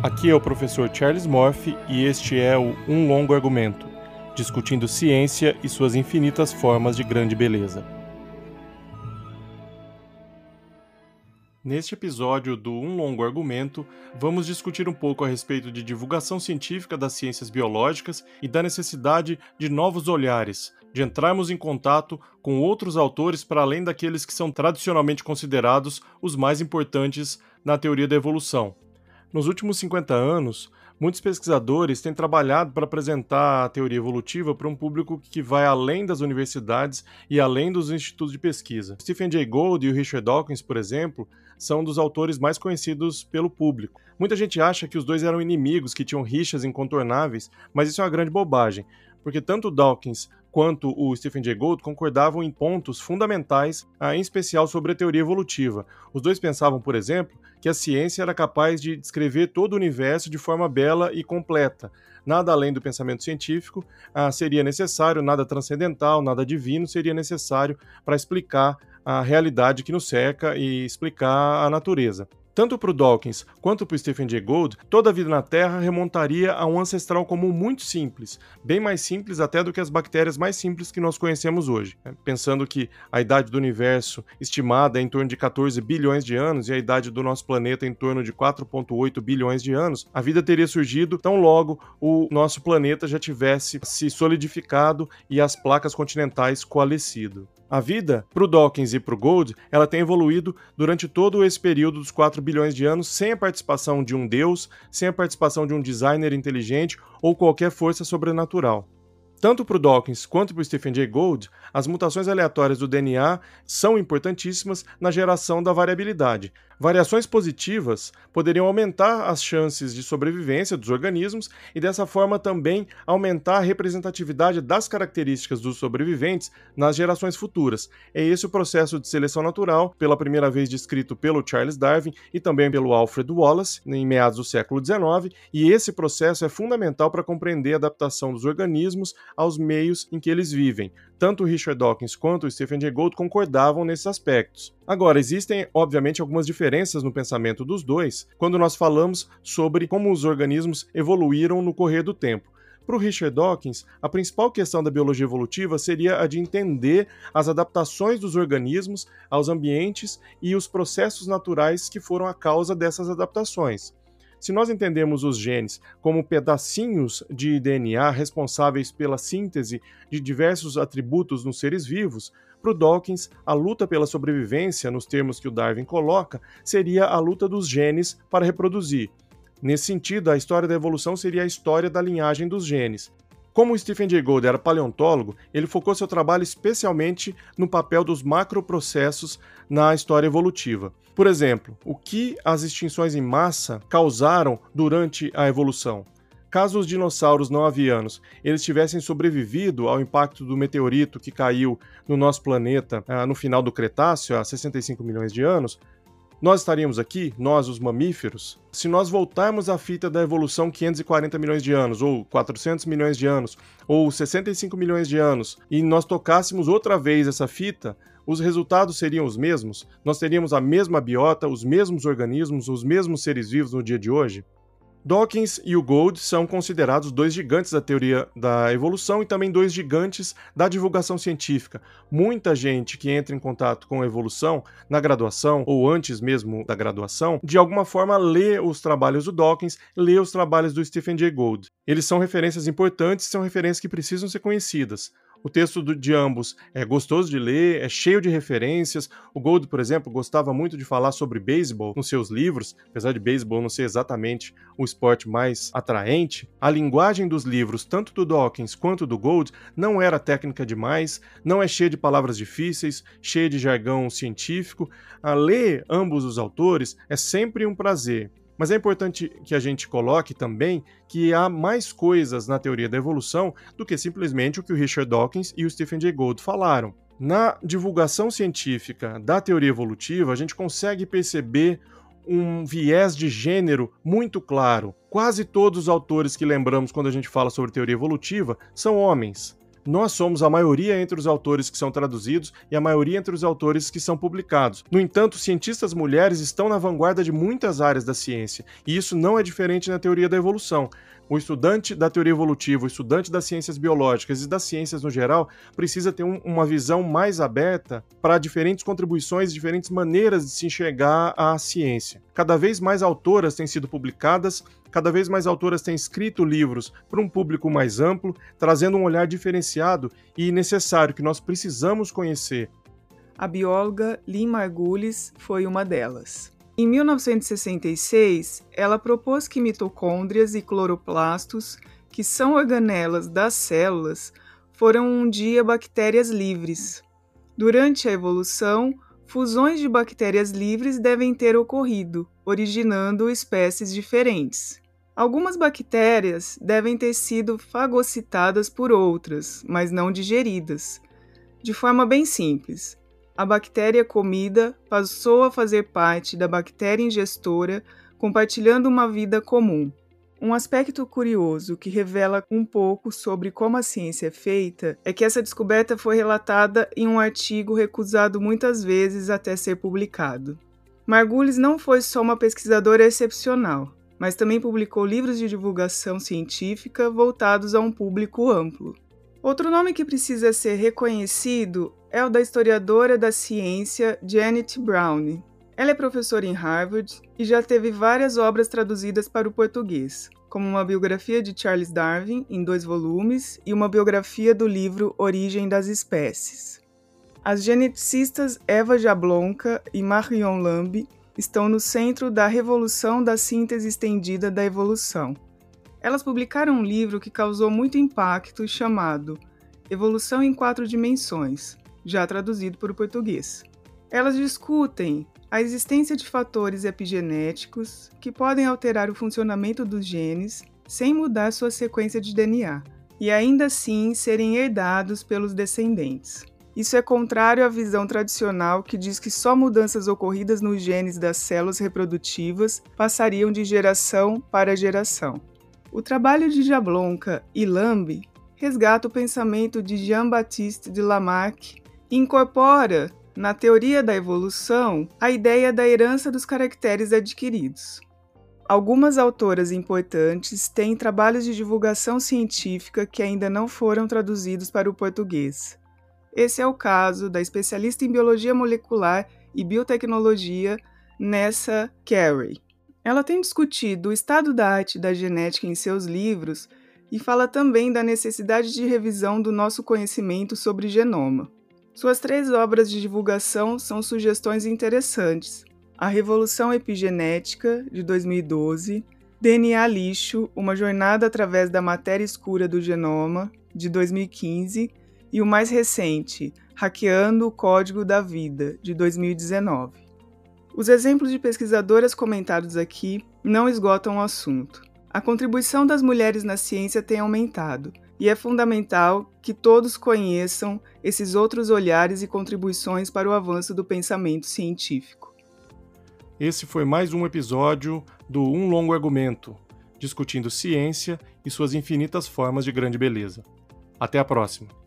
Aqui é o professor Charles Morphy e este é o Um Longo Argumento, discutindo ciência e suas infinitas formas de grande beleza. Neste episódio do Um Longo Argumento, vamos discutir um pouco a respeito de divulgação científica das ciências biológicas e da necessidade de novos olhares, de entrarmos em contato com outros autores para além daqueles que são tradicionalmente considerados os mais importantes na teoria da evolução, nos últimos 50 anos, muitos pesquisadores têm trabalhado para apresentar a teoria evolutiva para um público que vai além das universidades e além dos institutos de pesquisa. Stephen Jay Gould e o Richard Dawkins, por exemplo, são dos autores mais conhecidos pelo público. Muita gente acha que os dois eram inimigos, que tinham rixas incontornáveis, mas isso é uma grande bobagem, porque tanto Dawkins quanto o Stephen Jay Gould concordavam em pontos fundamentais, ah, em especial sobre a teoria evolutiva. Os dois pensavam, por exemplo, que a ciência era capaz de descrever todo o universo de forma bela e completa. Nada além do pensamento científico ah, seria necessário, nada transcendental, nada divino seria necessário para explicar a realidade que nos cerca e explicar a natureza. Tanto para o Dawkins quanto para o Stephen Jay Gould, toda a vida na Terra remontaria a um ancestral comum muito simples, bem mais simples até do que as bactérias mais simples que nós conhecemos hoje. Né? Pensando que a idade do universo estimada é em torno de 14 bilhões de anos e a idade do nosso planeta é em torno de 4,8 bilhões de anos, a vida teria surgido tão logo o nosso planeta já tivesse se solidificado e as placas continentais coalescido. A vida, para o Dawkins e para o Gold, ela tem evoluído durante todo esse período dos 4 bilhões de anos sem a participação de um deus, sem a participação de um designer inteligente ou qualquer força sobrenatural. Tanto para o Dawkins quanto para o Stephen Jay Gould, as mutações aleatórias do DNA são importantíssimas na geração da variabilidade. Variações positivas poderiam aumentar as chances de sobrevivência dos organismos e, dessa forma, também aumentar a representatividade das características dos sobreviventes nas gerações futuras. É esse o processo de seleção natural, pela primeira vez descrito pelo Charles Darwin e também pelo Alfred Wallace, em meados do século XIX, e esse processo é fundamental para compreender a adaptação dos organismos aos meios em que eles vivem. Tanto Richard Dawkins quanto o Stephen Jay Gould concordavam nesses aspectos. Agora, existem, obviamente, algumas diferenças no pensamento dos dois quando nós falamos sobre como os organismos evoluíram no correr do tempo. Para o Richard Dawkins, a principal questão da biologia evolutiva seria a de entender as adaptações dos organismos aos ambientes e os processos naturais que foram a causa dessas adaptações. Se nós entendemos os genes como pedacinhos de DNA responsáveis pela síntese de diversos atributos nos seres vivos, para o Dawkins, a luta pela sobrevivência, nos termos que o Darwin coloca, seria a luta dos genes para reproduzir. Nesse sentido, a história da evolução seria a história da linhagem dos genes. Como Stephen Jay Gould era paleontólogo, ele focou seu trabalho especialmente no papel dos macroprocessos na história evolutiva. Por exemplo, o que as extinções em massa causaram durante a evolução? Caso os dinossauros não avianos eles tivessem sobrevivido ao impacto do meteorito que caiu no nosso planeta ah, no final do Cretáceo, há 65 milhões de anos, nós estaríamos aqui, nós os mamíferos, se nós voltarmos à fita da evolução 540 milhões de anos, ou 400 milhões de anos, ou 65 milhões de anos, e nós tocássemos outra vez essa fita, os resultados seriam os mesmos? Nós teríamos a mesma biota, os mesmos organismos, os mesmos seres vivos no dia de hoje? Dawkins e o Gould são considerados dois gigantes da teoria da evolução e também dois gigantes da divulgação científica. Muita gente que entra em contato com a evolução na graduação ou antes mesmo da graduação, de alguma forma lê os trabalhos do Dawkins, lê os trabalhos do Stephen Jay Gould. Eles são referências importantes, são referências que precisam ser conhecidas. O texto de ambos é gostoso de ler, é cheio de referências. O Gold, por exemplo, gostava muito de falar sobre beisebol nos seus livros, apesar de beisebol não ser exatamente o esporte mais atraente. A linguagem dos livros, tanto do Dawkins quanto do Gold, não era técnica demais, não é cheia de palavras difíceis, cheia de jargão científico. A ler ambos os autores é sempre um prazer. Mas é importante que a gente coloque também que há mais coisas na teoria da evolução do que simplesmente o que o Richard Dawkins e o Stephen Jay Gould falaram. Na divulgação científica da teoria evolutiva, a gente consegue perceber um viés de gênero muito claro. Quase todos os autores que lembramos quando a gente fala sobre teoria evolutiva são homens. Nós somos a maioria entre os autores que são traduzidos e a maioria entre os autores que são publicados. No entanto, cientistas mulheres estão na vanguarda de muitas áreas da ciência, e isso não é diferente na teoria da evolução. O estudante da teoria evolutiva, o estudante das ciências biológicas e das ciências no geral, precisa ter um, uma visão mais aberta para diferentes contribuições, diferentes maneiras de se enxergar a ciência. Cada vez mais autoras têm sido publicadas, cada vez mais autoras têm escrito livros para um público mais amplo, trazendo um olhar diferenciado e necessário que nós precisamos conhecer. A bióloga Lynn Margulis foi uma delas. Em 1966, ela propôs que mitocôndrias e cloroplastos, que são organelas das células, foram um dia bactérias livres. Durante a evolução, fusões de bactérias livres devem ter ocorrido, originando espécies diferentes. Algumas bactérias devem ter sido fagocitadas por outras, mas não digeridas. De forma bem simples, a bactéria comida passou a fazer parte da bactéria ingestora, compartilhando uma vida comum. Um aspecto curioso que revela um pouco sobre como a ciência é feita é que essa descoberta foi relatada em um artigo recusado muitas vezes até ser publicado. Margulis não foi só uma pesquisadora excepcional, mas também publicou livros de divulgação científica voltados a um público amplo. Outro nome que precisa ser reconhecido é o da historiadora da ciência Janet Brown. Ela é professora em Harvard e já teve várias obras traduzidas para o português, como uma biografia de Charles Darwin em dois volumes e uma biografia do livro Origem das Espécies. As geneticistas Eva Jablonka e Marion Lamb estão no centro da revolução da síntese estendida da evolução elas publicaram um livro que causou muito impacto chamado Evolução em Quatro Dimensões, já traduzido para o português. Elas discutem a existência de fatores epigenéticos que podem alterar o funcionamento dos genes sem mudar sua sequência de DNA e ainda assim serem herdados pelos descendentes. Isso é contrário à visão tradicional que diz que só mudanças ocorridas nos genes das células reprodutivas passariam de geração para geração. O trabalho de Jablonka e Lamb resgata o pensamento de Jean-Baptiste de Lamarck e incorpora, na teoria da evolução, a ideia da herança dos caracteres adquiridos. Algumas autoras importantes têm trabalhos de divulgação científica que ainda não foram traduzidos para o português. Esse é o caso da especialista em biologia molecular e biotecnologia Nessa Carey. Ela tem discutido o estado da arte da genética em seus livros e fala também da necessidade de revisão do nosso conhecimento sobre genoma. Suas três obras de divulgação são sugestões interessantes: A Revolução Epigenética, de 2012, DNA Lixo Uma Jornada através da Matéria Escura do Genoma, de 2015, e o mais recente, Hackeando o Código da Vida, de 2019. Os exemplos de pesquisadoras comentados aqui não esgotam o assunto. A contribuição das mulheres na ciência tem aumentado, e é fundamental que todos conheçam esses outros olhares e contribuições para o avanço do pensamento científico. Esse foi mais um episódio do Um Longo Argumento, discutindo ciência e suas infinitas formas de grande beleza. Até a próxima!